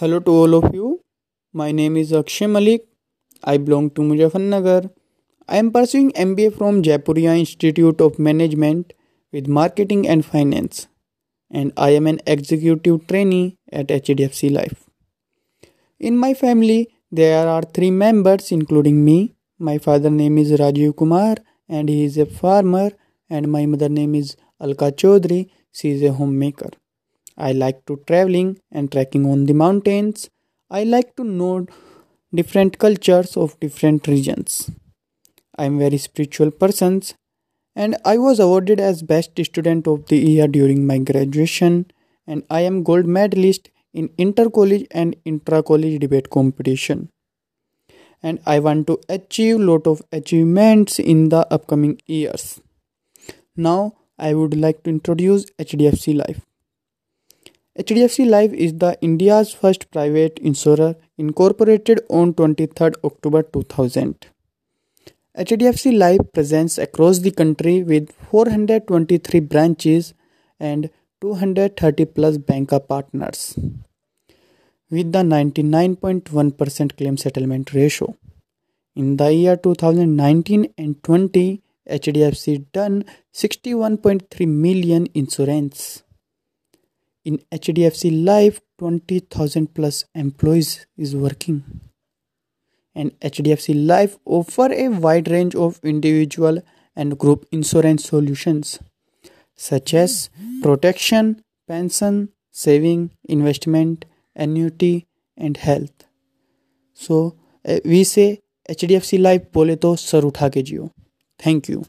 Hello to all of you. My name is Akshay Malik. I belong to Muzaffarnagar. I am pursuing MBA from Jaipuria Institute of Management with Marketing and Finance, and I am an executive trainee at HDFC Life. In my family, there are three members, including me. My father name is Rajiv Kumar, and he is a farmer, and my mother name is Alka Chaudhary. She is a homemaker. I like to traveling and trekking on the mountains. I like to know different cultures of different regions. I am very spiritual person and I was awarded as best student of the year during my graduation and I am gold medalist in inter college and intra college debate competition. And I want to achieve lot of achievements in the upcoming years. Now I would like to introduce HDFC Life. HDFC Life is the India's first private insurer incorporated on 23rd October 2000. HDFC Life presents across the country with 423 branches and 230 plus banker partners with the 99.1% claim settlement ratio. In the year 2019 and 20, HDFC done 61.3 million insurance in HDFC Life 20,000 plus employees is working and HDFC Life offer a wide range of individual and group insurance solutions such as protection, pension, saving, investment, annuity and health. So uh, we say HDFC Life बोले तो sir उठा के जियो thank you